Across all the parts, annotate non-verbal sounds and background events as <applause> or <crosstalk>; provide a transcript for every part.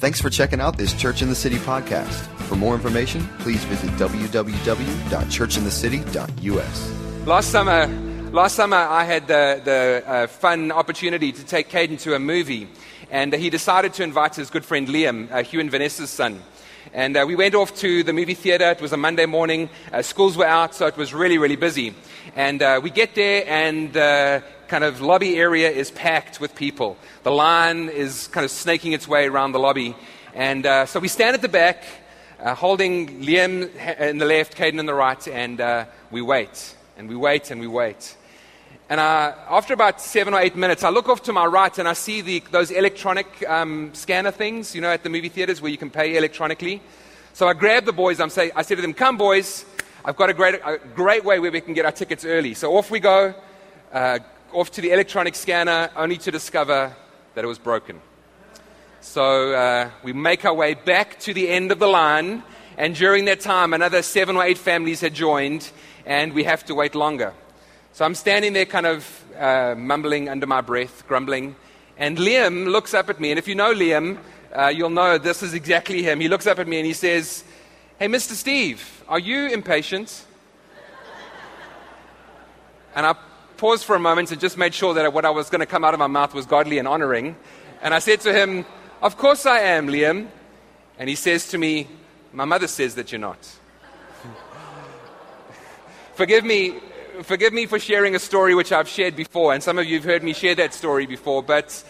Thanks for checking out this Church in the City podcast. For more information, please visit www.churchinthecity.us. Last summer, last summer I had the, the uh, fun opportunity to take Caden to a movie, and he decided to invite his good friend Liam, uh, Hugh and Vanessa's son. And uh, we went off to the movie theater. It was a Monday morning. Uh, schools were out, so it was really, really busy. And uh, we get there, and the kind of lobby area is packed with people. The line is kind of snaking its way around the lobby. And uh, so we stand at the back, uh, holding Liam in the left, Caden in the right, and uh, we wait, and we wait, and we wait. And uh, after about seven or eight minutes, I look off to my right and I see the, those electronic um, scanner things, you know, at the movie theaters where you can pay electronically. So I grab the boys. I'm say, I say to them, Come, boys, I've got a great, a great way where we can get our tickets early. So off we go, uh, off to the electronic scanner, only to discover that it was broken. So uh, we make our way back to the end of the line, and during that time, another seven or eight families had joined, and we have to wait longer. So I'm standing there, kind of uh, mumbling under my breath, grumbling, and Liam looks up at me, and if you know Liam, uh, you'll know this is exactly him. He looks up at me and he says, Hey, Mr. Steve, are you impatient? And I paused for a moment and just made sure that what I was going to come out of my mouth was godly and honoring. And I said to him, Of course I am, Liam. And he says to me, My mother says that you're not. <laughs> forgive me. Forgive me for sharing a story which I've shared before, and some of you have heard me share that story before, but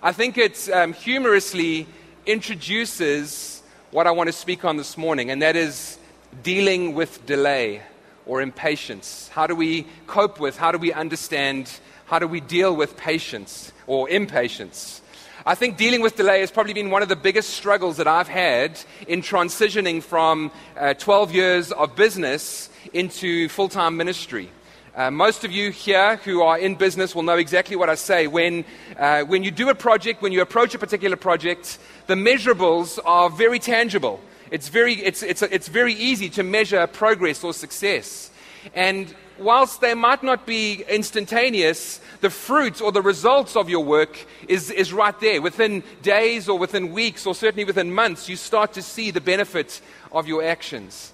I think it um, humorously introduces what I want to speak on this morning, and that is dealing with delay or impatience? How do we cope with, how do we understand, how do we deal with patience or impatience? I think dealing with delay has probably been one of the biggest struggles that I've had in transitioning from uh, 12 years of business into full time ministry. Uh, most of you here who are in business will know exactly what I say. When, uh, when you do a project, when you approach a particular project, the measurables are very tangible. It's very, it's, it's, it's very easy to measure progress or success. And whilst they might not be instantaneous, the fruit or the results of your work is, is right there. Within days or within weeks or certainly within months, you start to see the benefit of your actions.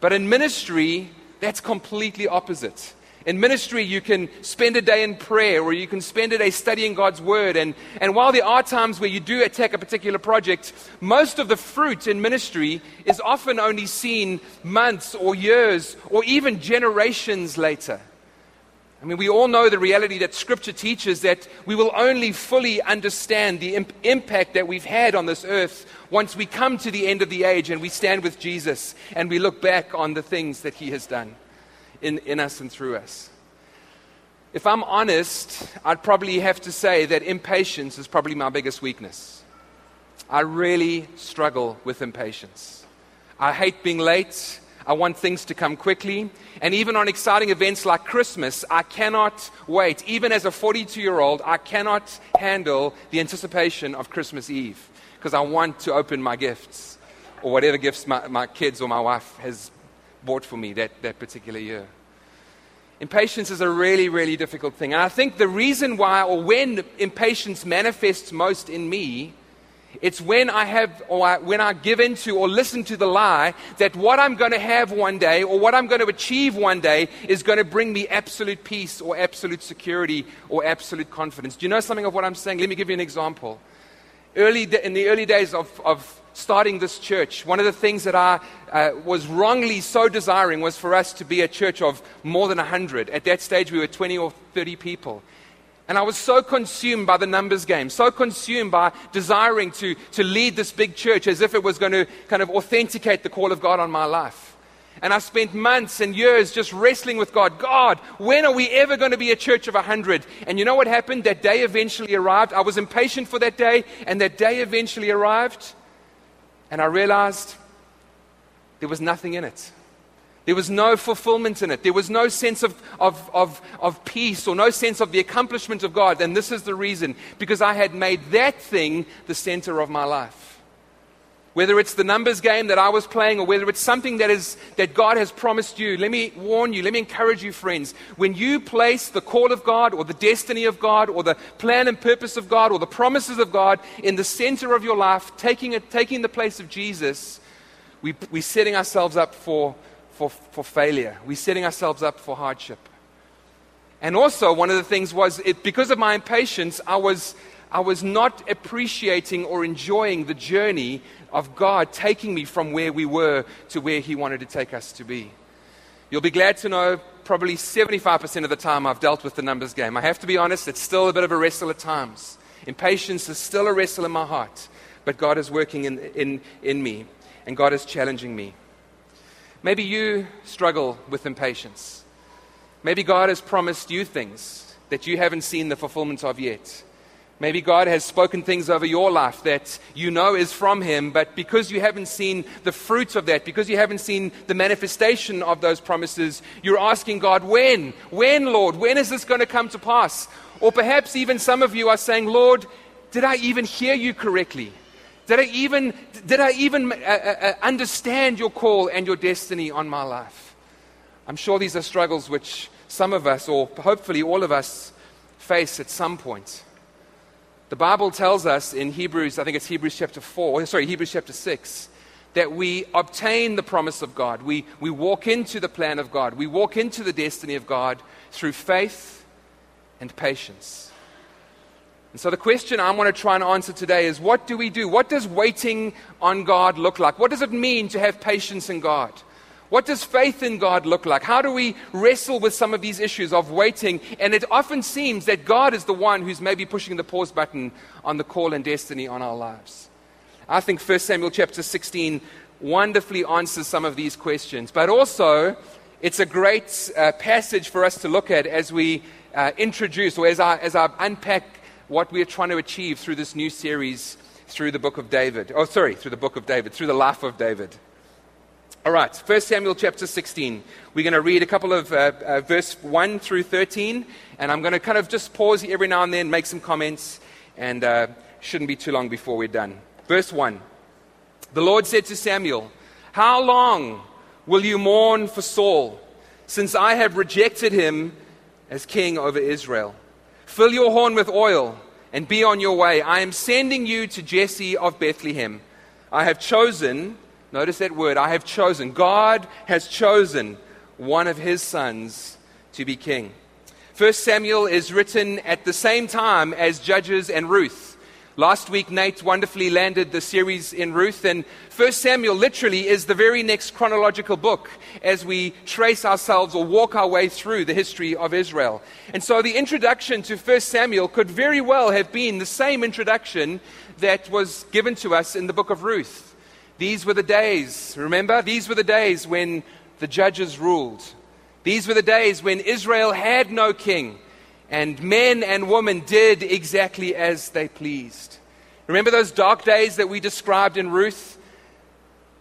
But in ministry, that's completely opposite. In ministry, you can spend a day in prayer or you can spend a day studying God's Word. And, and while there are times where you do attack a particular project, most of the fruit in ministry is often only seen months or years or even generations later. I mean, we all know the reality that Scripture teaches that we will only fully understand the imp- impact that we've had on this earth once we come to the end of the age and we stand with Jesus and we look back on the things that He has done in, in us and through us. If I'm honest, I'd probably have to say that impatience is probably my biggest weakness. I really struggle with impatience. I hate being late. I want things to come quickly. And even on exciting events like Christmas, I cannot wait. Even as a 42 year old, I cannot handle the anticipation of Christmas Eve because I want to open my gifts or whatever gifts my, my kids or my wife has bought for me that, that particular year. Impatience is a really, really difficult thing. And I think the reason why, or when impatience manifests most in me, it's when I have, or I, when I give into or listen to the lie that what I'm going to have one day or what I'm going to achieve one day is going to bring me absolute peace or absolute security or absolute confidence. Do you know something of what I'm saying? Let me give you an example. Early, in the early days of, of starting this church, one of the things that I uh, was wrongly so desiring was for us to be a church of more than 100. At that stage, we were 20 or 30 people. And I was so consumed by the numbers game, so consumed by desiring to, to lead this big church as if it was going to kind of authenticate the call of God on my life. And I spent months and years just wrestling with God. God, when are we ever going to be a church of 100? And you know what happened? That day eventually arrived. I was impatient for that day, and that day eventually arrived. And I realized there was nothing in it. There was no fulfillment in it. There was no sense of, of, of, of peace or no sense of the accomplishment of God. And this is the reason because I had made that thing the center of my life. Whether it's the numbers game that I was playing or whether it's something that, is, that God has promised you, let me warn you, let me encourage you, friends. When you place the call of God or the destiny of God or the plan and purpose of God or the promises of God in the center of your life, taking, it, taking the place of Jesus, we, we're setting ourselves up for, for, for failure. We're setting ourselves up for hardship. And also, one of the things was it, because of my impatience, I was, I was not appreciating or enjoying the journey of God taking me from where we were to where He wanted to take us to be. You'll be glad to know probably 75% of the time I've dealt with the numbers game. I have to be honest, it's still a bit of a wrestle at times. Impatience is still a wrestle in my heart, but God is working in, in, in me, and God is challenging me. Maybe you struggle with impatience. Maybe God has promised you things that you haven't seen the fulfillment of yet. Maybe God has spoken things over your life that you know is from Him, but because you haven't seen the fruits of that, because you haven't seen the manifestation of those promises, you're asking God, when? When, Lord? When is this going to come to pass? Or perhaps even some of you are saying, Lord, did I even hear you correctly? Did I even, did I even uh, uh, uh understand your call and your destiny on my life? I'm sure these are struggles which some of us, or hopefully all of us, face at some point. The Bible tells us in Hebrews, I think it's Hebrews chapter 4, sorry, Hebrews chapter 6, that we obtain the promise of God. We, we walk into the plan of God. We walk into the destiny of God through faith and patience. And so, the question I want to try and answer today is what do we do? What does waiting on God look like? What does it mean to have patience in God? What does faith in God look like? How do we wrestle with some of these issues of waiting? And it often seems that God is the one who's maybe pushing the pause button on the call and destiny on our lives. I think 1 Samuel chapter 16 wonderfully answers some of these questions, but also it's a great uh, passage for us to look at as we uh, introduce or as I, as I unpack what we are trying to achieve through this new series through the book of David. Oh, sorry, through the book of David, through the life of David. All right, 1 Samuel chapter 16. We're going to read a couple of uh, uh, verse 1 through 13, and I'm going to kind of just pause every now and then, make some comments, and uh, shouldn't be too long before we're done. Verse 1 The Lord said to Samuel, How long will you mourn for Saul, since I have rejected him as king over Israel? Fill your horn with oil and be on your way. I am sending you to Jesse of Bethlehem. I have chosen Notice that word. I have chosen. God has chosen one of his sons to be king. First Samuel is written at the same time as Judges and Ruth. Last week, Nate wonderfully landed the series in Ruth, and First Samuel literally is the very next chronological book as we trace ourselves or walk our way through the history of Israel. And so the introduction to First Samuel could very well have been the same introduction that was given to us in the book of Ruth. These were the days, remember? These were the days when the judges ruled. These were the days when Israel had no king, and men and women did exactly as they pleased. Remember those dark days that we described in Ruth?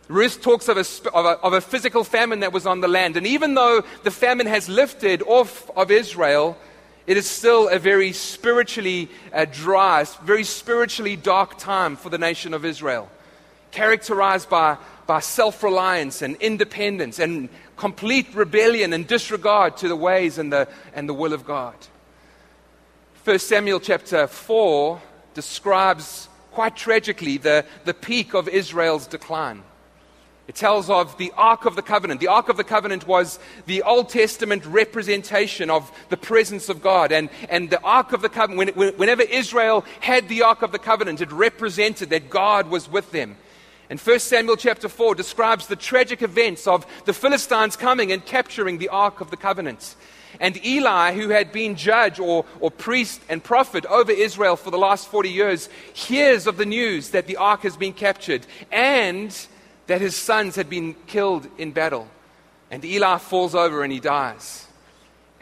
Ruth talks of a, of, a, of a, physical famine that was on the land. And even though the famine has lifted off of Israel, it is still a very spiritually uh, dry, very spiritually dark time for the nation of Israel characterized by, by self reliance and independence and complete rebellion and disregard to the ways and the, and the will of God. 1 Samuel chapter 4 describes quite tragically the, the peak of Israel's decline. It tells of the Ark of the Covenant. The Ark of the Covenant was the Old Testament representation of the presence of God. And, and the Ark of the Covenant, when, whenever Israel had the Ark of the Covenant, it represented that God was with them. And 1 Samuel chapter 4 describes the tragic events of the Philistines coming and capturing the Ark of the Covenant. And Eli, who had been judge or, or priest and prophet over Israel for the last 40 years, hears of the news that the Ark has been captured and that his sons had been killed in battle. And Eli falls over and he dies.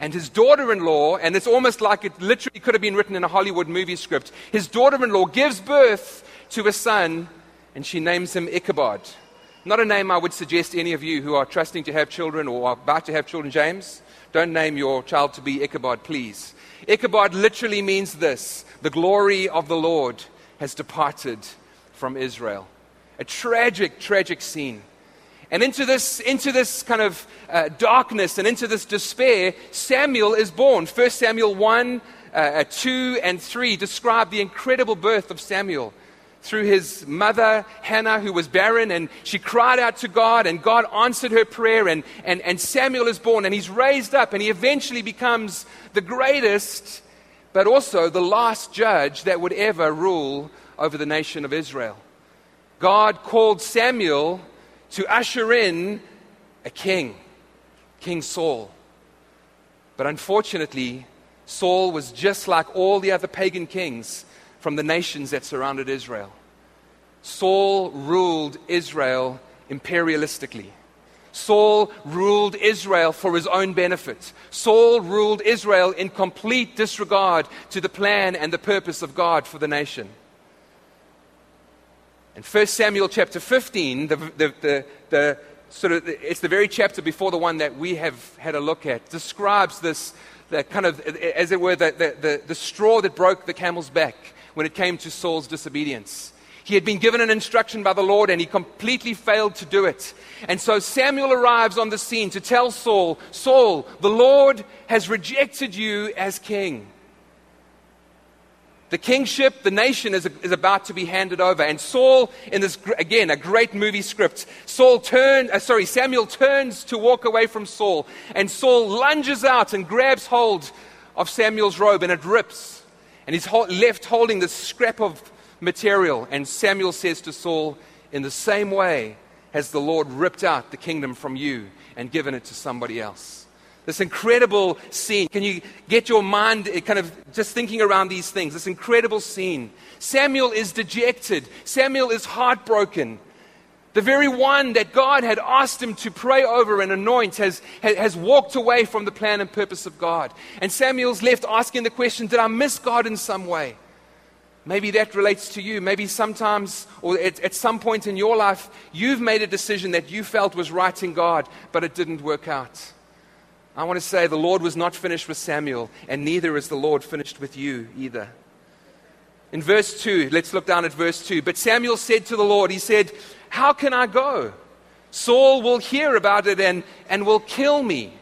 And his daughter in law, and it's almost like it literally could have been written in a Hollywood movie script, his daughter in law gives birth to a son and she names him Ichabod. Not a name I would suggest any of you who are trusting to have children or are about to have children, James. Don't name your child to be Ichabod, please. Ichabod literally means this the glory of the Lord has departed from Israel. A tragic, tragic scene. And into this, into this kind of uh, darkness and into this despair, Samuel is born. 1 Samuel 1, uh, uh, 2, and 3 describe the incredible birth of Samuel through his mother, Hannah, who was barren, and she cried out to God, and God answered her prayer, and, and, and Samuel is born, and he's raised up, and he eventually becomes the greatest, but also the last judge that would ever rule over the nation of Israel. God called Samuel to usher in a king, King Saul. But unfortunately, Saul was just like all the other pagan kings from the nations that surrounded Israel. Saul ruled Israel imperialistically. Saul ruled Israel for his own benefit. Saul ruled Israel in complete disregard to the plan and the purpose of God for the nation. In 1 Samuel chapter 15, the, the, the, the sort of, it's the very chapter before the one that we have had a look at, describes this, the kind of, as it were, the, the, the, the straw that broke the camel's back when it came to Saul's disobedience. He had been given an instruction by the Lord and he completely failed to do it. And so Samuel arrives on the scene to tell Saul, Saul, the Lord has rejected you as king. The kingship, the nation is, is about to be handed over. And Saul, in this, again, a great movie script, Saul turned, uh, sorry, Samuel turns to walk away from Saul. And Saul lunges out and grabs hold of Samuel's robe and it rips. And he's ho- left holding this scrap of material. And Samuel says to Saul, In the same way has the Lord ripped out the kingdom from you and given it to somebody else. This incredible scene. Can you get your mind eh, kind of just thinking around these things? This incredible scene. Samuel is dejected, Samuel is heartbroken. The very one that God had asked him to pray over and anoint has, has walked away from the plan and purpose of God. And Samuel's left asking the question Did I miss God in some way? Maybe that relates to you. Maybe sometimes, or at, at, some point in your life, you've made a decision that you felt was right in God, but it didn't work out. I want to say the Lord was not finished with Samuel, and neither is the Lord finished with you either. In verse 2, let's look down at verse 2. But Samuel said to the Lord, He said, How can I go? Saul will hear about it and, and will kill me.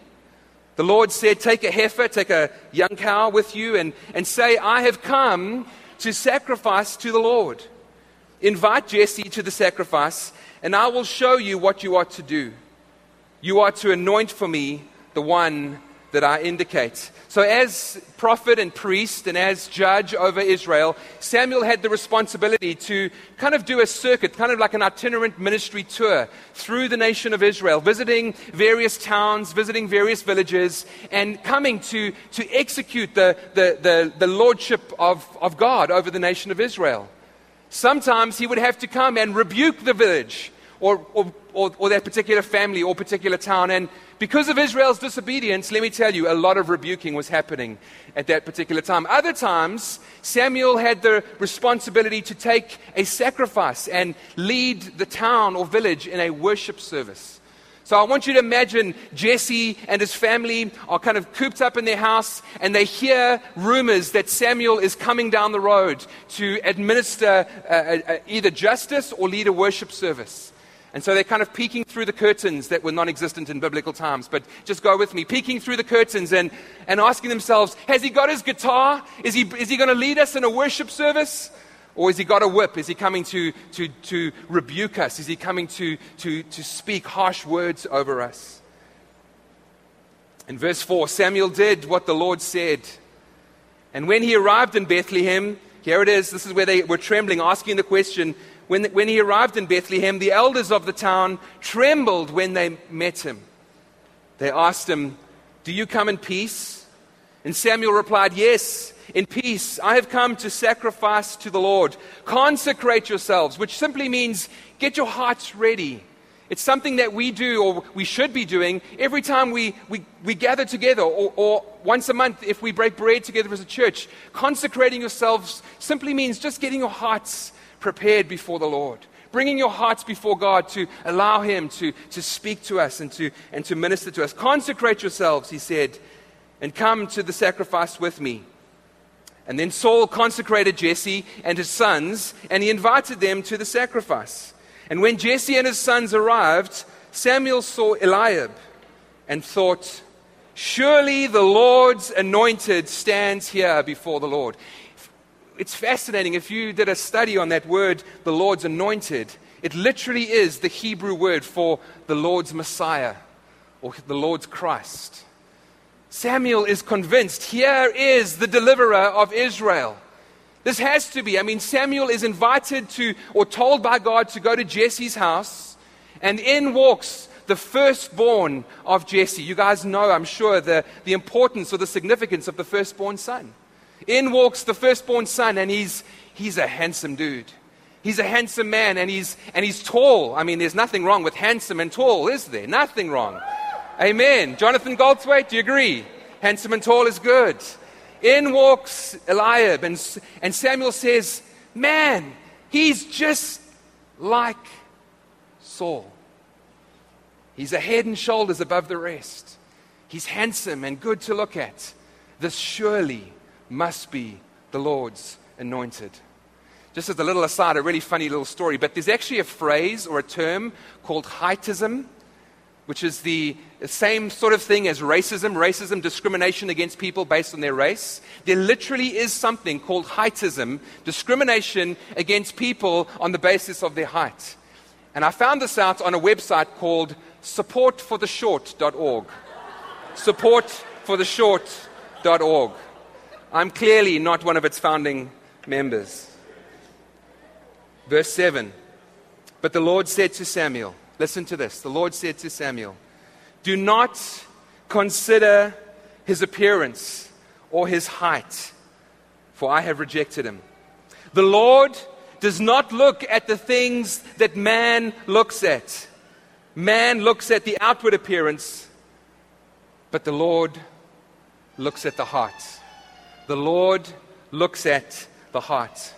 The Lord said, Take a heifer, take a young cow with you, and, and say, I have come to sacrifice to the Lord. Invite Jesse to the sacrifice, and I will show you what you are to do. You are to anoint for me the one that I indicate. So, as prophet and priest and as judge over Israel, Samuel had the responsibility to kind of do a circuit, kind of like an itinerant ministry tour through the nation of Israel, visiting various towns, visiting various villages, and coming to, to execute the, the, the, the lordship of, of God over the nation of Israel. Sometimes he would have to come and rebuke the village or, or, or, or that particular family or particular town. And because of Israel's disobedience, let me tell you, a lot of rebuking was happening at that particular time. Other times, Samuel had the responsibility to take a sacrifice and lead the town or village in a worship service. So I want you to imagine Jesse and his family are kind of cooped up in their house and they hear rumors that Samuel is coming down the road to administer uh, uh, either justice or lead a worship service. And so they're kind of peeking through the curtains that were non existent in biblical times. But just go with me, peeking through the curtains and, and asking themselves, has he got his guitar? Is he, is he going to lead us in a worship service? Or has he got a whip? Is he coming to, to, to rebuke us? Is he coming to, to, to speak harsh words over us? In verse 4, Samuel did what the Lord said. And when he arrived in Bethlehem, here it is, this is where they were trembling, asking the question, when, when he arrived in Bethlehem, the elders of the town trembled when they met him. They asked him, Do you come in peace? And Samuel replied, Yes, in peace. I have come to sacrifice to the Lord. Consecrate yourselves, which simply means get your hearts ready. It's something that we do, or we should be doing, every time we, we, we gather together, or, or once a month if we break bread together as a church. Consecrating yourselves simply means just getting your hearts prepared before the Lord. Bringing your hearts before God to allow Him to, to speak to us and to, and to minister to us. Consecrate yourselves, he said, and come to the sacrifice with me. And then Saul consecrated Jesse and his sons, and he invited them to the sacrifice. And when Jesse and his sons arrived, Samuel saw Eliab and thought, Surely the Lord's anointed stands here before the Lord. It's fascinating. If you did a study on that word, the Lord's anointed, it literally is the Hebrew word for the Lord's Messiah or the Lord's Christ. Samuel is convinced here is the deliverer of Israel. This has to be. I mean, Samuel is invited to, or told by God to go to Jesse's house, and in walks the firstborn of Jesse. You guys know, I'm sure, the, the importance or the significance of the firstborn son. In walks the firstborn son, and he's, he's a handsome dude. He's a handsome man, and he's, and he's tall. I mean, there's nothing wrong with handsome and tall, is there? Nothing wrong. Amen. Jonathan Goldthwait, do you agree? Handsome and tall is good. In walks Eliab, and, and Samuel says, Man, he's just like Saul. He's a head and shoulders above the rest. He's handsome and good to look at. This surely must be the Lord's anointed. Just as a little aside, a really funny little story, but there's actually a phrase or a term called heightism which is the same sort of thing as racism, racism, discrimination against people based on their race. There literally is something called heightism, discrimination against people on the basis of their height. And I found this out on a website called supportfortheshort.org. supportfortheshort.org. I'm clearly not one of its founding members. Verse 7 But the Lord said to Samuel, Listen to this. The Lord said to Samuel, Do not consider his appearance or his height, for I have rejected him. The Lord does not look at the things that man looks at. Man looks at the outward appearance, but the Lord looks at the heart. The Lord looks at the heart.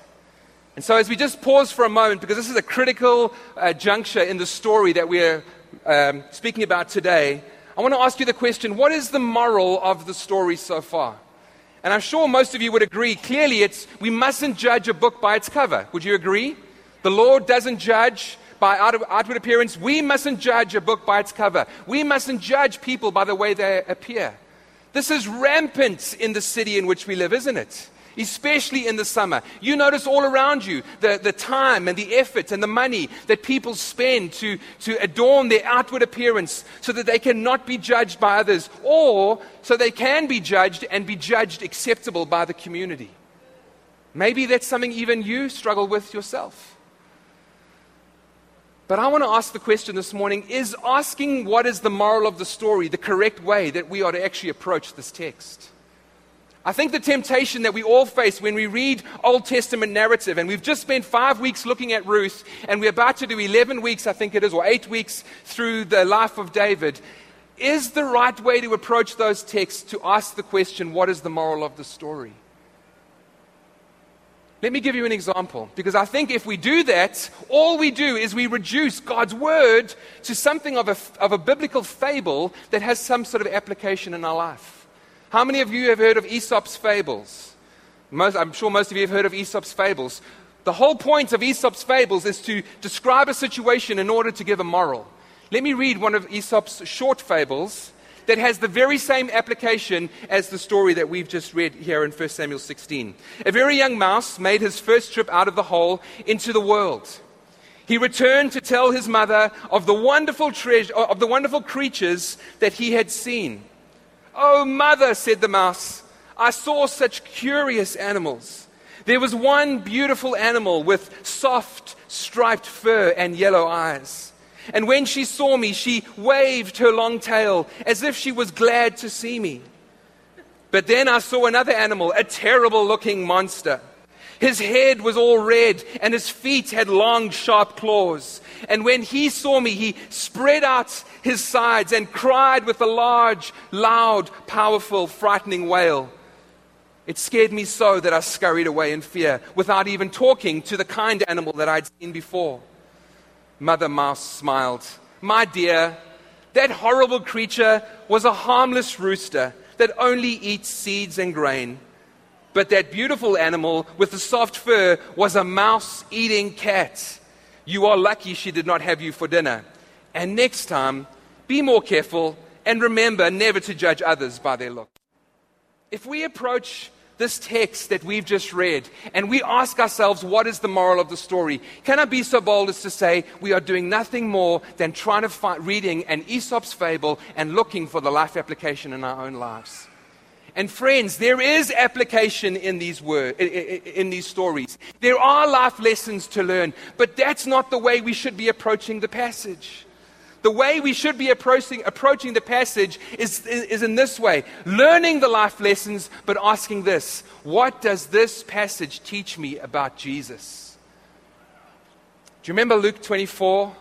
And so, as we just pause for a moment, because this is a critical uh, juncture in the story that we're um, speaking about today, I want to ask you the question what is the moral of the story so far? And I'm sure most of you would agree. Clearly, it's we mustn't judge a book by its cover. Would you agree? The Lord doesn't judge by outward appearance. We mustn't judge a book by its cover. We mustn't judge people by the way they appear. This is rampant in the city in which we live, isn't it? especially in the summer. You notice all around you the, the time and the effort and the money that people spend to, to adorn their outward appearance so that they cannot be judged by others or so they can be judged and be judged acceptable by the community. Maybe that's something even you struggle with yourself. But I want to ask the question this morning is asking what is the moral of the story the correct way that we are to actually approach this text? I think the temptation that we all face when we read Old Testament narrative, and we've just spent five weeks looking at Ruth, and we're about to do 11 weeks, I think it is, or eight weeks through the life of David, is the right way to approach those texts to ask the question, what is the moral of the story? Let me give you an example, because I think if we do that, all we do is we reduce God's word to something of a, of a biblical fable that has some sort of application in our life. How many of you have heard of Aesop's fables? Most, I'm sure most of you have heard of Aesop's fables. The whole point of Aesop's fables is to describe a situation in order to give a moral. Let me read one of Aesop's short fables that has the very same application as the story that we've just read here in 1 Samuel 16. A very young mouse made his first trip out of the hole into the world. He returned to tell his mother of the wonderful treasure, uh, of the wonderful creatures that he had seen. Oh, mother, said the mouse, I saw such curious animals. There was one beautiful animal with soft, striped fur and yellow eyes. And when she saw me, she waved her long tail as if she was glad to see me. But then I saw another animal, a terrible looking monster. His head was all red, and his feet had long, sharp claws. And when he saw me, he spread out his sides and cried with a large, loud, powerful, frightening wail. It scared me so that I scurried away in fear without even talking to the kind animal that I'd seen before. Mother Mouse smiled. My dear, that horrible creature was a harmless rooster that only eats seeds and grain. But that beautiful animal with the soft fur was a mouse eating cat. You are lucky she did not have you for dinner. And next time, be more careful and remember never to judge others by their looks. If we approach this text that we've just read and we ask ourselves, what is the moral of the story? Can I be so bold as to say we are doing nothing more than trying to find, reading an Aesop's fable and looking for the life application in our own lives? And friends, there is application in these words, in these stories. There are life lessons to learn, but that's not the way we should be approaching the passage. The way we should be approaching, approaching the passage is, is in this way learning the life lessons, but asking this what does this passage teach me about Jesus? Do you remember Luke 24,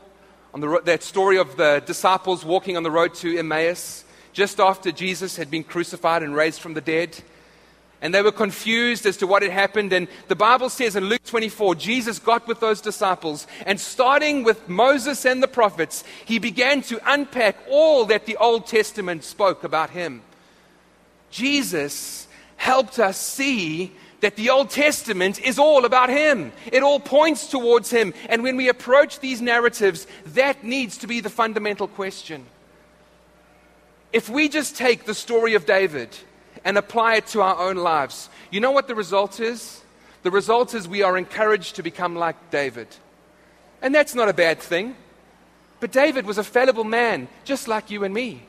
on the, that story of the disciples walking on the road to Emmaus, just after Jesus had been crucified and raised from the dead? And they were confused as to what had happened. And the Bible says in Luke 24, Jesus got with those disciples, and starting with Moses and the prophets, he began to unpack all that the Old Testament spoke about him. Jesus helped us see that the Old Testament is all about Him. It all points towards Him. And when we approach these narratives, that needs to be the fundamental question. If we just take the story of David, and apply it to our own lives, you know what the result is? The result is we are encouraged to become like David. And that's not a bad thing. But David was a fallible man, just like you and me.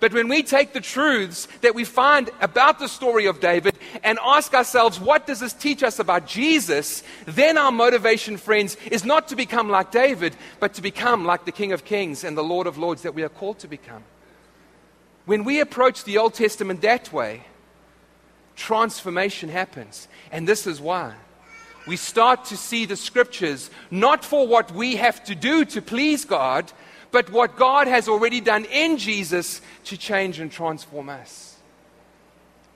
But when we take the truths that we find about the story of David and ask ourselves, what does this teach us about Jesus? Then our motivation, friends, is not to become like David, but to become like the King of Kings and the Lord of Lords that we are called to become. When we approach the Old Testament that way, transformation happens. And this is why. We start to see the scriptures not for what we have to do to please God, but what God has already done in Jesus to change and transform us.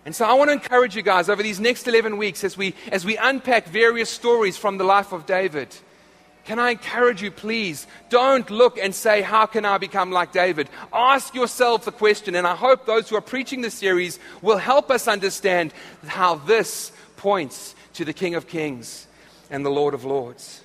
And so I want to encourage you guys over these next 11 weeks as we, as we unpack various stories from the life of David can I encourage you, please? Don't look and say, How can I become like David? Ask yourself the question, and I hope those who are preaching this series will help us understand how this points to the King of Kings and the Lord of Lords.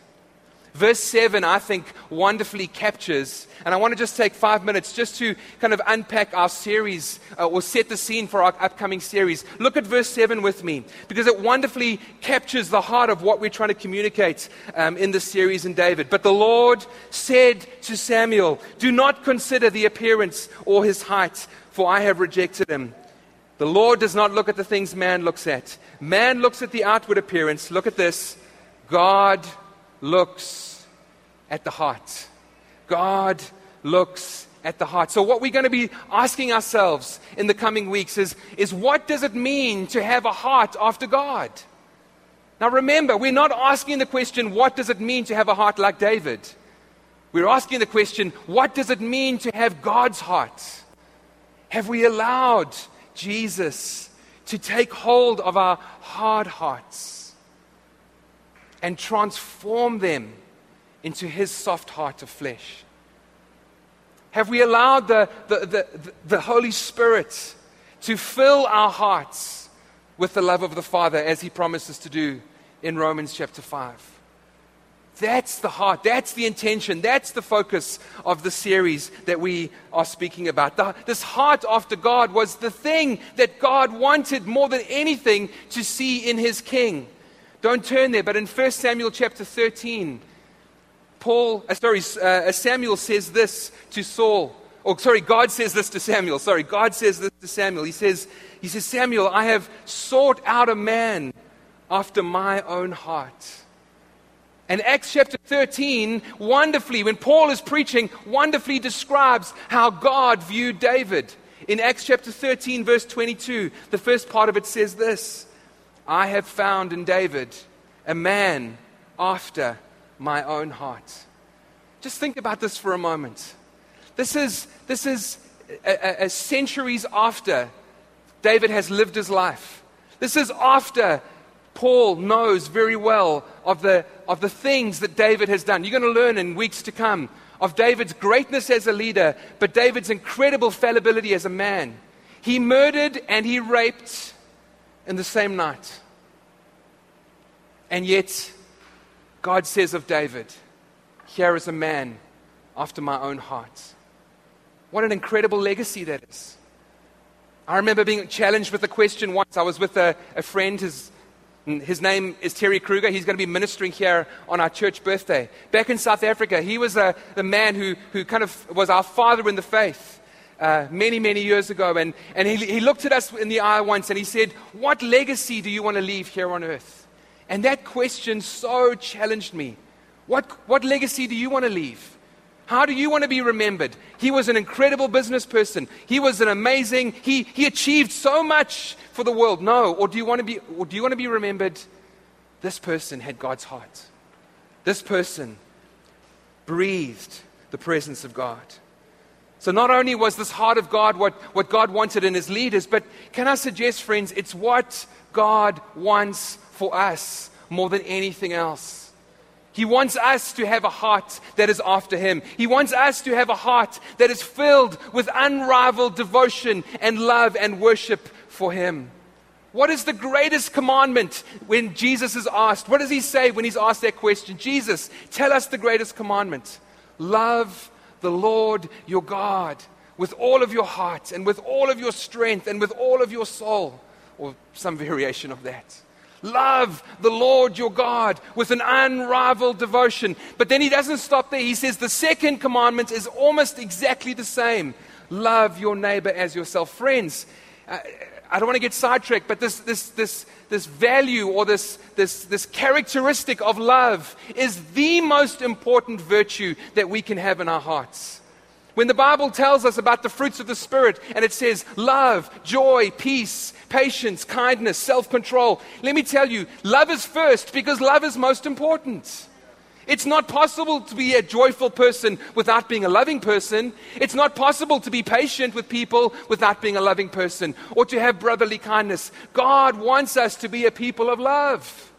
Verse 7, I think, wonderfully captures, and I want to just take five minutes just to kind of unpack our series uh, or set the scene for our upcoming series. Look at verse 7 with me, because it wonderfully captures the heart of what we're trying to communicate um, in this series in David. But the Lord said to Samuel, Do not consider the appearance or his height, for I have rejected him. The Lord does not look at the things man looks at. Man looks at the outward appearance. Look at this. God looks at the heart. God looks at the heart. So, what we're going to be asking ourselves in the coming weeks is, is what does it mean to have a heart after God? Now, remember, we're not asking the question, what does it mean to have a heart like David? We're asking the question, what does it mean to have God's heart? Have we allowed Jesus to take hold of our hard hearts and transform them into his soft heart of flesh? Have we allowed the, the, the, the, Holy Spirit to fill our hearts with the love of the Father as he promises to do in Romans chapter 5? That's the heart. That's the intention. That's the focus of the series that we are speaking about. The, this heart after God was the thing that God wanted more than anything to see in his king. Don't turn there, but in 1 Samuel chapter 13, Paul, uh, sorry, uh, Samuel says this to Saul. Oh, sorry, God says this to Samuel. Sorry, God says this to Samuel. He says, he says, Samuel, I have sought out a man after my own heart. And Acts chapter 13, wonderfully, when Paul is preaching, wonderfully describes how God viewed David. In Acts chapter 13, verse 22, the first part of it says this I have found in David a man after my own heart. Just think about this for a moment. This is, this is a, a, a centuries after David has lived his life. This is after Paul knows very well of the, of the things that David has done. You're going to learn in weeks to come of David's greatness as a leader, but David's incredible fallibility as a man. He murdered and he raped in the same night. And yet, God says of David, Here is a man after my own heart. What an incredible legacy that is. I remember being challenged with a question once. I was with a, a friend, his, his name is Terry Kruger. He's going to be ministering here on our church birthday. Back in South Africa, he was a, the man who, who kind of was our father in the faith. Uh, many, many years ago. And, and he, he looked at us in the eye once and he said, What legacy do you want to leave here on earth? And that question so challenged me. What, what legacy do you want to leave? How do you want to be remembered? He was an incredible business person. He was an amazing, he, he achieved so much for the world. No. Or do you want to be, or do you want to be remembered? This person had God's heart. This person breathed the presence of God. So not only was this heart of God what, what God wanted in his leaders, but can I suggest, friends, it's what God wants for us more than anything else. He wants us to have a heart that is after Him. He wants us to have a heart that is filled with unrivaled devotion and love and worship for Him. What is the greatest commandment when Jesus is asked? What does He say when He's asked that question? Jesus, tell us the greatest commandment. Love the Lord your God with all of your heart and with all of your strength and with all of your soul, or some variation of that. Love the Lord your God with an unrivaled devotion. But then he doesn't stop there. He says the second commandment is almost exactly the same love your neighbor as yourself. Friends, uh, I don't want to get sidetracked, but this, this, this, this value or this, this, this characteristic of love is the most important virtue that we can have in our hearts. When the Bible tells us about the fruits of the Spirit and it says love, joy, peace, patience, kindness, self control, let me tell you, love is first because love is most important. It's not possible to be a joyful person without being a loving person. It's not possible to be patient with people without being a loving person or to have brotherly kindness. God wants us to be a people of love.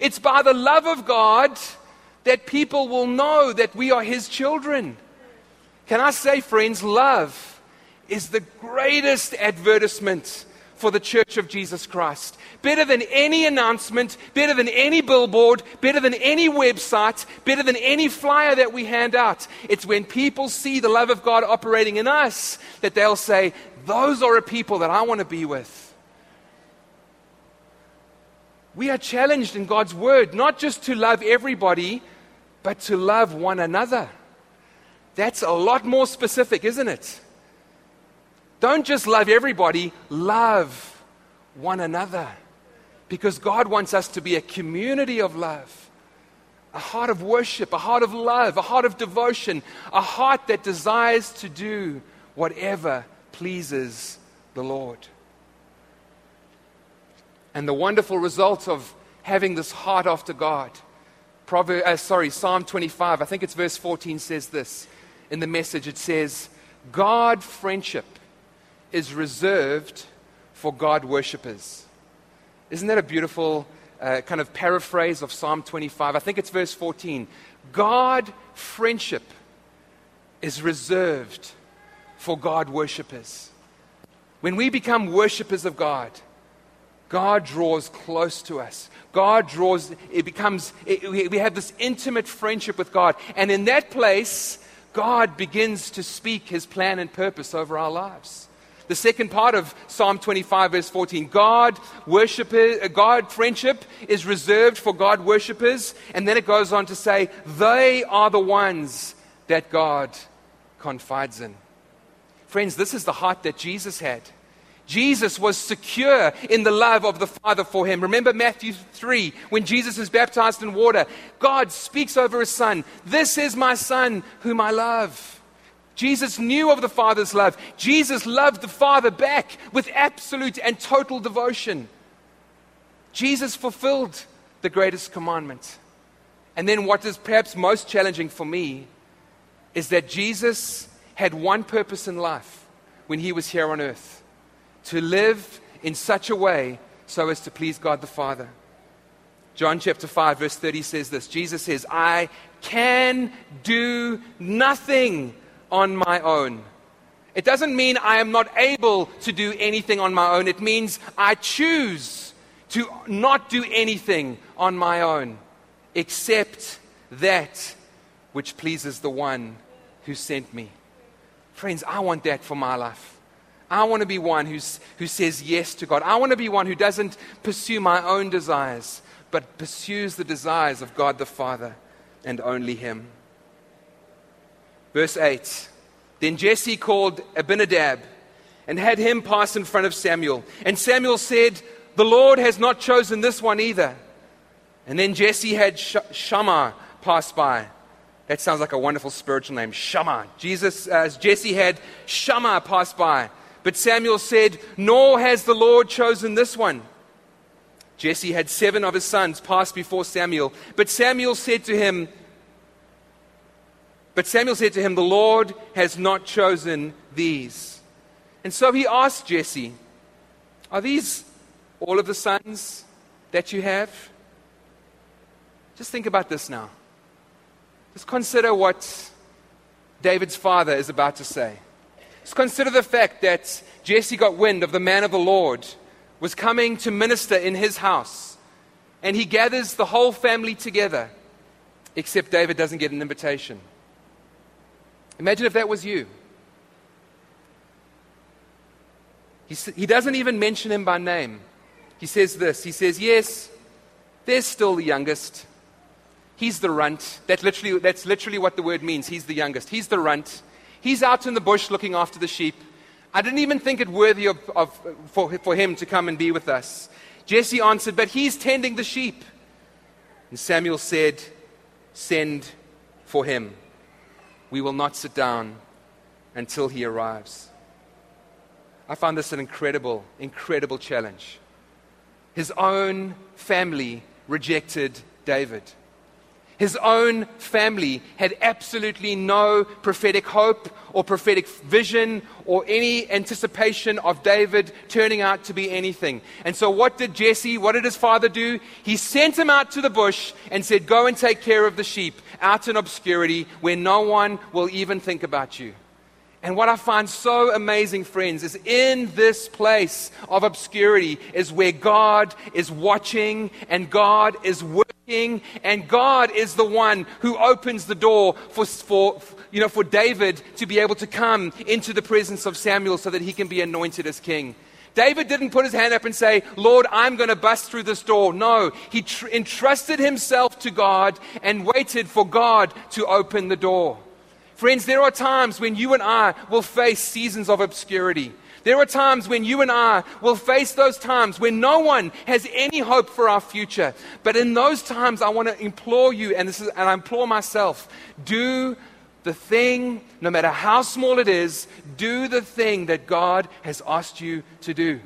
It's by the love of God that people will know that we are His children. Can I say, friends, love is the greatest advertisement for the church of Jesus Christ. Better than any announcement, better than any billboard, better than any website, better than any flyer that we hand out. It's when people see the love of God operating in us that they'll say, Those are a people that I want to be with. We are challenged in God's word not just to love everybody, but to love one another. That's a lot more specific, isn't it? Don't just love everybody, love one another. Because God wants us to be a community of love, a heart of worship, a heart of love, a heart of devotion, a heart that desires to do whatever pleases the Lord. And the wonderful result of having this heart after God, Proverbs, uh, sorry, Psalm 25, I think it's verse 14 says this in the message, it says, God friendship is reserved for God worshippers. Isn't that a beautiful uh, kind of paraphrase of Psalm 25? I think it's verse 14. God friendship is reserved for God worshippers. When we become worshippers of God, God draws close to us. God draws, it becomes, it, we have this intimate friendship with God. And in that place, God begins to speak his plan and purpose over our lives. The second part of Psalm 25, verse 14 God, worship, uh, God friendship is reserved for God worshippers. And then it goes on to say, they are the ones that God confides in. Friends, this is the heart that Jesus had. Jesus was secure in the love of the Father for him. Remember Matthew 3, when Jesus is baptized in water, God speaks over his Son, This is my Son whom I love. Jesus knew of the Father's love. Jesus loved the Father back with absolute and total devotion. Jesus fulfilled the greatest commandment. And then, what is perhaps most challenging for me is that Jesus had one purpose in life when he was here on earth to live in such a way so as to please God the Father. John chapter 5, verse 30 says this Jesus says, I can do nothing on my own. It doesn't mean I am not able to do anything on my own. It means I choose to not do anything on my own except that which pleases the one who sent me. Friends, I want that for my life. I want to be one who's, who says yes to God. I want to be one who doesn't pursue my own desires, but pursues the desires of God the Father and only Him. Verse 8 Then Jesse called Abinadab and had him pass in front of Samuel. And Samuel said, The Lord has not chosen this one either. And then Jesse had Sh- Shammah pass by. That sounds like a wonderful spiritual name, Shammah. Jesus, uh, Jesse had Shammah pass by. But Samuel said, Nor has the Lord chosen this one. Jesse had seven of his sons pass before Samuel. But Samuel said to him, But Samuel said to him, The Lord has not chosen these. And so he asked Jesse, Are these all of the sons that you have? Just think about this now. Just consider what David's father is about to say. Just consider the fact that Jesse got wind of the man of the Lord was coming to minister in his house. And he gathers the whole family together, except David doesn't get an invitation. Imagine if that was you. He, he doesn't even mention him by name. He says this He says, Yes, there's still the youngest. He's the runt. That literally, that's literally what the word means. He's the youngest. He's the runt. He's out in the bush looking after the sheep. I didn't even think it worthy of, of, for, for him to come and be with us. Jesse answered, But he's tending the sheep. And Samuel said, Send for him. We will not sit down until he arrives. I found this an incredible, incredible challenge. His own family rejected David. His own family had absolutely no prophetic hope or prophetic vision or any anticipation of David turning out to be anything. And so, what did Jesse, what did his father do? He sent him out to the bush and said, Go and take care of the sheep out in obscurity where no one will even think about you. And what I find so amazing, friends, is in this place of obscurity is where God is watching and God is working and God is the one who opens the door for, for, you know, for David to be able to come into the presence of Samuel so that he can be anointed as king. David didn't put his hand up and say, Lord, I'm going to bust through this door. No, he tr- entrusted himself to God and waited for God to open the door. Friends, there are times when you and I will face seasons of obscurity. There are times when you and I will face those times when no one has any hope for our future. But in those times, I want to implore you, and, this is, and I implore myself do the thing, no matter how small it is, do the thing that God has asked you to do.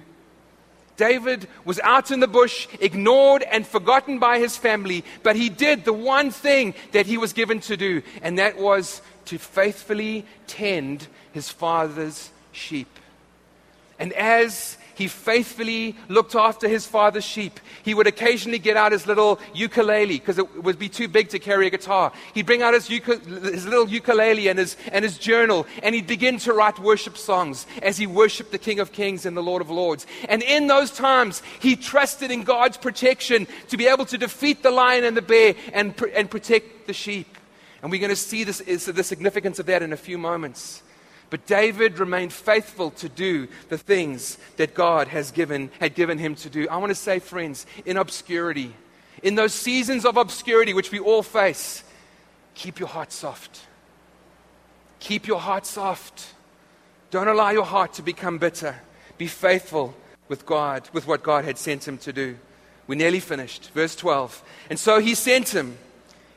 David was out in the bush, ignored and forgotten by his family, but he did the one thing that he was given to do, and that was to faithfully tend his father's sheep. And as he faithfully looked after his father's sheep. He would occasionally get out his little ukulele because it would be too big to carry a guitar. He'd bring out his, his, little ukulele and his, and his journal, and he'd begin to write worship songs as he worshiped the King of Kings and the Lord of Lords. And in those times, he trusted in God's protection to be able to defeat the lion and the bear and, and protect the sheep. And we're going to see this, the significance of that in a few moments. But David remained faithful to do the things that God has given, had given him to do. I want to say, friends, in obscurity, in those seasons of obscurity which we all face, keep your heart soft. Keep your heart soft. Don't allow your heart to become bitter. Be faithful with God, with what God had sent him to do. We nearly finished. Verse 12. And so he sent him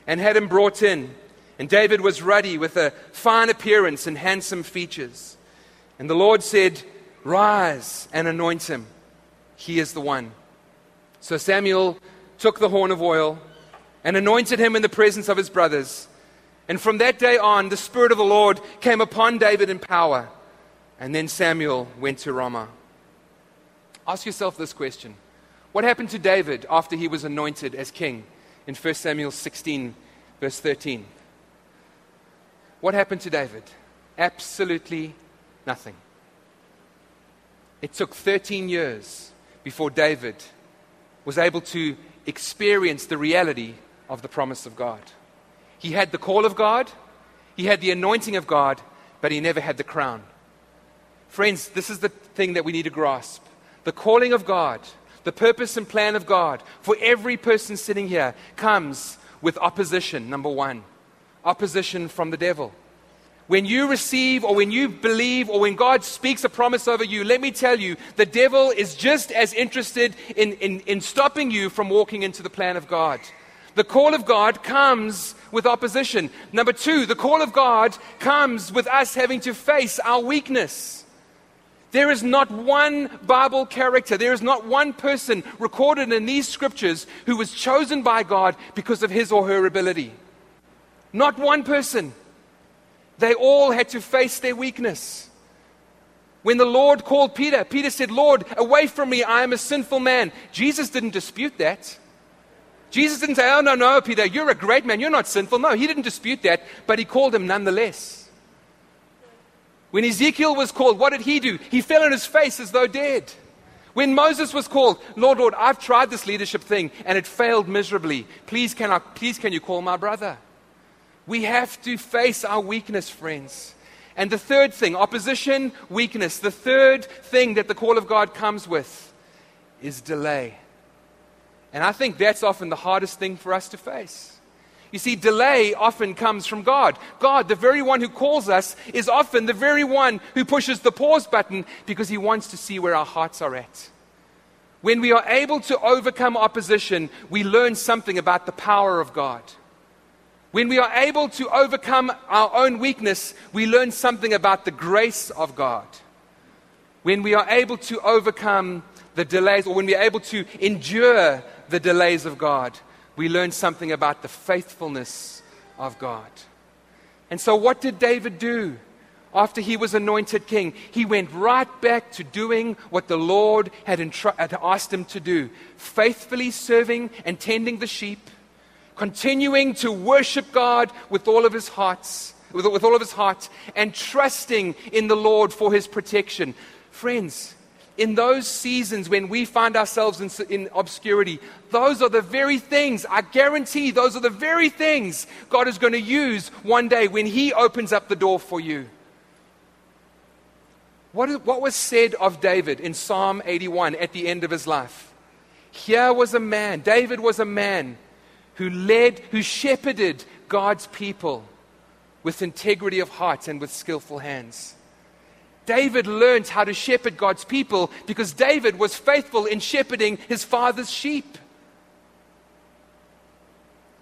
and had him brought in. And David was ruddy with a fine appearance and handsome features. And the Lord said, Rise and anoint him. He is the one. So Samuel took the horn of oil and anointed him in the presence of his brothers. And from that day on, the Spirit of the Lord came upon David in power. And then Samuel went to Ramah. Ask yourself this question What happened to David after he was anointed as king in 1 Samuel 16, verse 13? What happened to David? Absolutely nothing. It took 13 years before David was able to experience the reality of the promise of God. He had the call of God, he had the anointing of God, but he never had the crown. Friends, this is the thing that we need to grasp. The calling of God, the purpose and plan of God for every person sitting here comes with opposition, number one. Opposition from the devil. When you receive or when you believe or when God speaks a promise over you, let me tell you, the devil is just as interested in, in, in stopping you from walking into the plan of God. The call of God comes with opposition. Number two, the call of God comes with us having to face our weakness. There is not one Bible character, there is not one person recorded in these scriptures who was chosen by God because of his or her ability. Not one person. They all had to face their weakness. When the Lord called Peter, Peter said, Lord, away from me, I am a sinful man. Jesus didn't dispute that. Jesus didn't say, Oh, no, no, Peter, you're a great man, you're not sinful. No, he didn't dispute that, but he called him nonetheless. When Ezekiel was called, what did he do? He fell on his face as though dead. When Moses was called, Lord, Lord, I've tried this leadership thing and it failed miserably. Please can, I, please can you call my brother? We have to face our weakness, friends. And the third thing, opposition, weakness, the third thing that the call of God comes with is delay. And I think that's often the hardest thing for us to face. You see, delay often comes from God. God, the very one who calls us, is often the very one who pushes the pause button because he wants to see where our hearts are at. When we are able to overcome opposition, we learn something about the power of God. When we are able to overcome our own weakness, we learn something about the grace of God. When we are able to overcome the delays, or when we are able to endure the delays of God, we learn something about the faithfulness of God. And so, what did David do? after he was anointed king, he went right back to doing what the Lord had, intru- had, asked him to do faithfully serving and tending the sheep, continuing to worship God with all of his hearts, with, with all of his heart, and trusting in the Lord for his protection. Friends, in those seasons when we find ourselves in, in, obscurity, those are the very things, I guarantee, those are the very things God is going to use one day when He opens up the door for you. What, was said of David in Psalm 81 at the end of his life? Here was a man, David was a man who led, who shepherded God's people with integrity of heart and with skillful hands. David learned how to shepherd God's people because David was faithful in shepherding his father's sheep.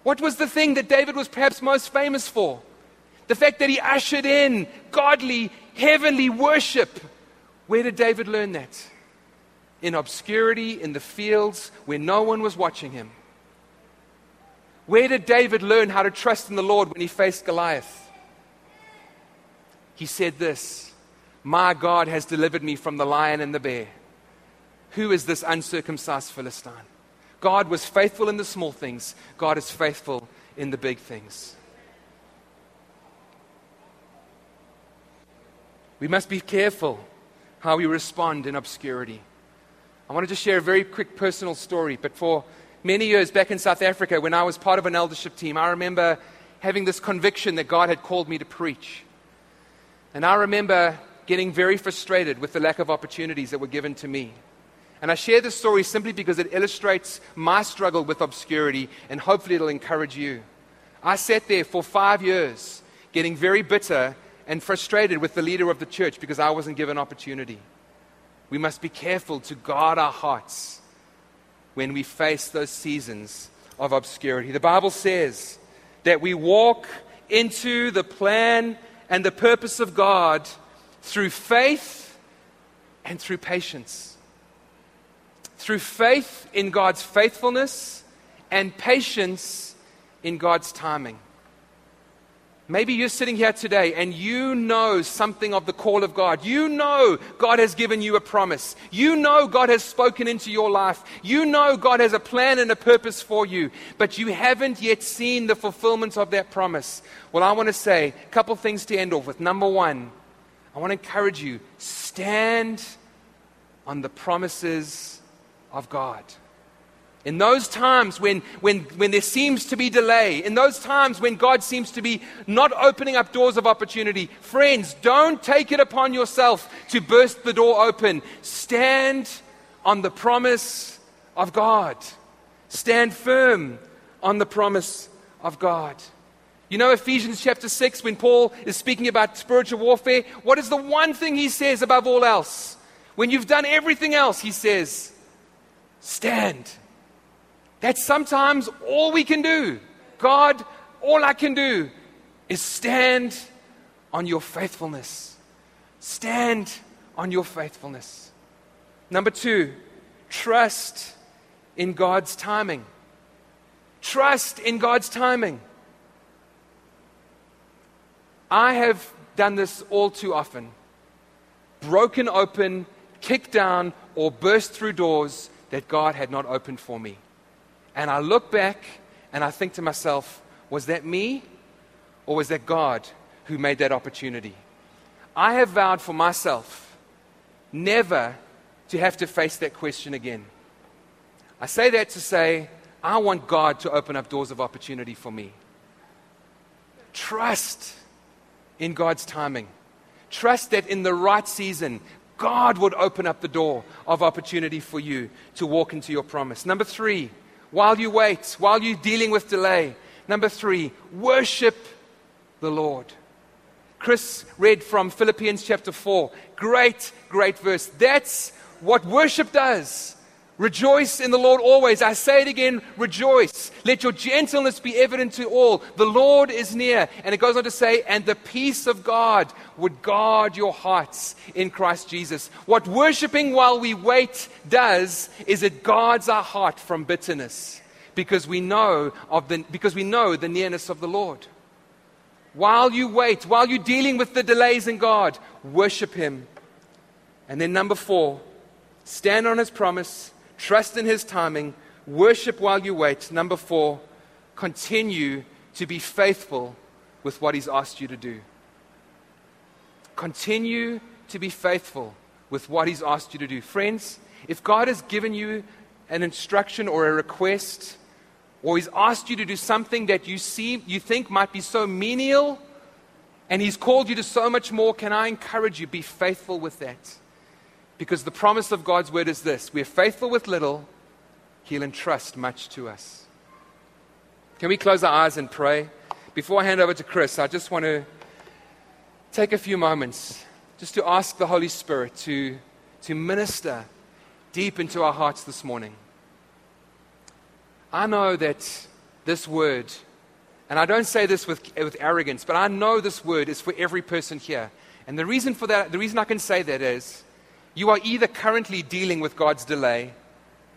What was the thing that David was perhaps most famous for? The fact that he ushered in godly, heavenly worship. Where did David learn that? In obscurity, in the fields, where no one was watching him. Where did David learn how to trust in the Lord when he faced Goliath? He said this My God has delivered me from the lion and the bear. Who is this uncircumcised Philistine? God was faithful in the small things, God is faithful in the big things. We must be careful how we respond in obscurity. I want to just share a very quick personal story, but for many years back in South Africa, when I was part of an eldership team, I remember having this conviction that God had called me to preach. And I remember getting very frustrated with the lack of opportunities that were given to me. And I share this story simply because it illustrates my struggle with obscurity, and hopefully it'll encourage you. I sat there for five years, getting very bitter and frustrated with the leader of the church because I wasn't given opportunity. We must be careful to guard our hearts when we face those seasons of obscurity. The Bible says that we walk into the plan and the purpose of God through faith and through patience. Through faith in God's faithfulness and patience in God's timing. Maybe you're sitting here today and you know something of the call of God. You know God has given you a promise. You know God has spoken into your life. You know God has a plan and a purpose for you, but you haven't yet seen the fulfillment of that promise. Well, I want to say a couple things to end off with. Number one, I want to encourage you stand on the promises of God. In those times when, when, when there seems to be delay, in those times when God seems to be not opening up doors of opportunity, friends, don't take it upon yourself to burst the door open. Stand on the promise of God. Stand firm on the promise of God. You know, Ephesians chapter 6, when Paul is speaking about spiritual warfare, what is the one thing he says above all else? When you've done everything else, he says, stand. That's sometimes all we can do. God, all I can do is stand on your faithfulness. Stand on your faithfulness. Number two, trust in God's timing. Trust in God's timing. I have done this all too often broken open, kicked down, or burst through doors that God had not opened for me. And I look back and I think to myself, was that me or was that God who made that opportunity? I have vowed for myself never to have to face that question again. I say that to say, I want God to open up doors of opportunity for me. Trust in God's timing. Trust that in the right season, God would open up the door of opportunity for you to walk into your promise. Number three, while you wait, while you're dealing with delay. Number three, worship the Lord. Chris read from Philippians chapter 4. Great, great verse. That's what worship does. Rejoice in the Lord always. I say it again, rejoice. Let your gentleness be evident to all. The Lord is near. And it goes on to say, and the peace of God would guard your hearts in Christ Jesus. What worshiping while we wait does is it guards our heart from bitterness because we know of the, because we know the nearness of the Lord. While you wait, while you're dealing with the delays in God, worship Him. And then number four, stand on His promise Trust in His timing. Worship while you wait. Number four, continue to be faithful with what He's asked you to do. Continue to be faithful with what He's asked you to do. Friends, if God has given you an instruction or a request, or He's asked you to do something that you see, you think might be so menial, and He's called you to so much more, can I encourage you, be faithful with that? Because the promise of God's word is this we're faithful with little, He'll entrust much to us. Can we close our eyes and pray? Before I hand over to Chris, I just want to take a few moments just to ask the Holy Spirit to, to minister deep into our hearts this morning. I know that this word, and I don't say this with, with arrogance, but I know this word is for every person here. And the reason for that, the reason I can say that is you are either currently dealing with God's delay,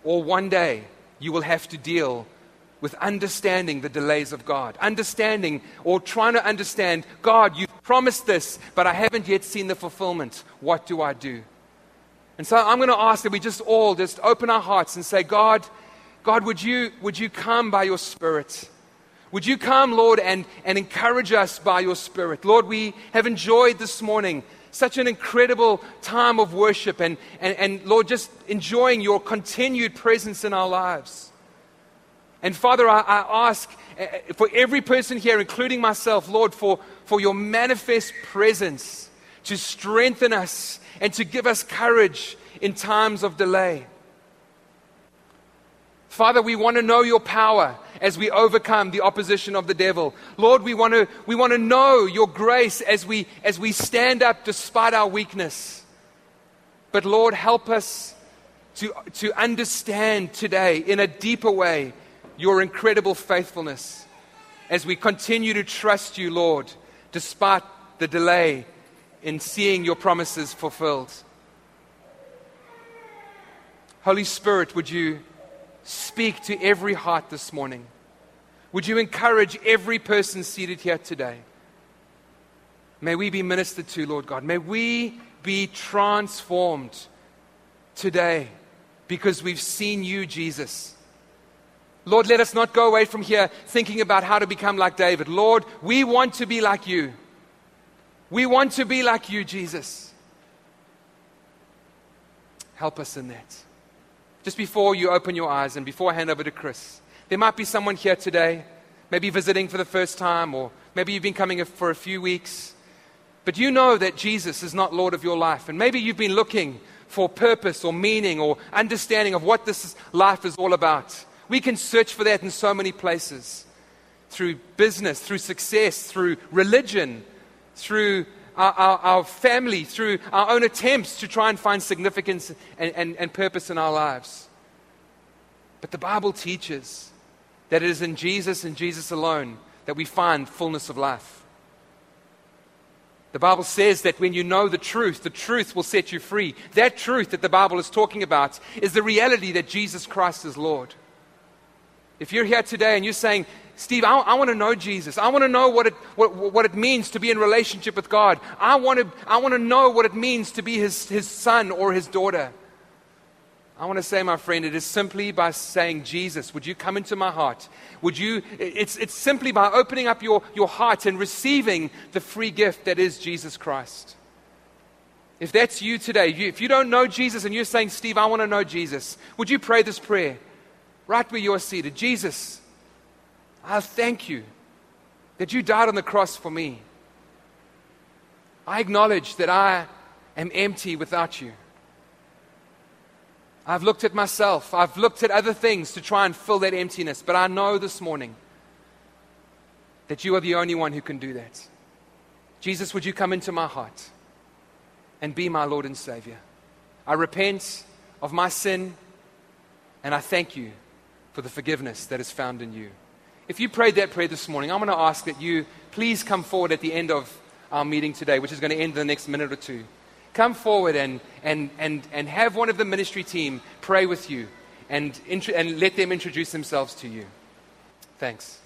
or one day you will have to deal with understanding the delays of God. Understanding or trying to understand God, you've promised this, but I haven't yet seen the fulfillment. What do I do? And so I'm going to ask that we just all just open our hearts and say, God, God, would you, would you come by your Spirit? Would you come, Lord, and, and encourage us by your Spirit? Lord, we have enjoyed this morning such an incredible time of worship and, and, and Lord, just enjoying your continued presence in our lives. And Father, I, I ask uh, for every person here, including myself, Lord, for, for your manifest presence to strengthen us and to give us courage in times of delay. Father, we want to know your power as we overcome the opposition of the devil. Lord, we want to, we want to know your grace as we, as we stand up despite our weakness. But Lord, help us to, to understand today in a deeper way your incredible faithfulness as we continue to trust you, Lord, despite the delay in seeing your promises fulfilled. Holy Spirit, would you speak to every heart this morning. Would you encourage every person seated here today? May we be ministered to, Lord God. May we be transformed today because we've seen you, Jesus. Lord, let us not go away from here thinking about how to become like David. Lord, we want to be like you. We want to be like you, Jesus. Help us in that. Just before you open your eyes and before I hand over to Chris, there might be someone here today, maybe visiting for the first time, or maybe you've been coming for a few weeks. But you know that Jesus is not Lord of your life. And maybe you've been looking for purpose or meaning or understanding of what this life is all about. We can search for that in so many places through business, through success, through religion, through our, our, our, family, through our own attempts to try and find significance and, and, and purpose in our lives. But the Bible teaches that it is in Jesus and Jesus alone that we find fullness of life. The Bible says that when you know the truth, the truth will set you free. That truth that the Bible is talking about is the reality that Jesus Christ is Lord. If you're here today and you're saying, Steve, I, I want to know Jesus. I want to know what it, what, what it means to be in relationship with God. I want to, I want to know what it means to be his, his son or his daughter. I want to say, my friend, it is simply by saying, Jesus, would you come into my heart? Would you, it's, it's simply by opening up your, your heart and receiving the free gift that is Jesus Christ. If that's you today, you, if you don't know Jesus and you're saying, Steve, I want to know Jesus, would you pray this prayer right where you're seated? Jesus, I thank you that you died on the cross for me. I acknowledge that I am empty without you. I've looked at myself. I've looked at other things to try and fill that emptiness. But I know this morning that you are the only one who can do that. Jesus, would you come into my heart and be my Lord and Savior? I repent of my sin and I thank you for the forgiveness that is found in you. If you prayed that prayer this morning, I'm going to ask that you please come forward at the end of our meeting today, which is going to end in the next minute or two come forward and, and, and, and have one of the ministry team pray with you and, and let them introduce themselves to you. Thanks.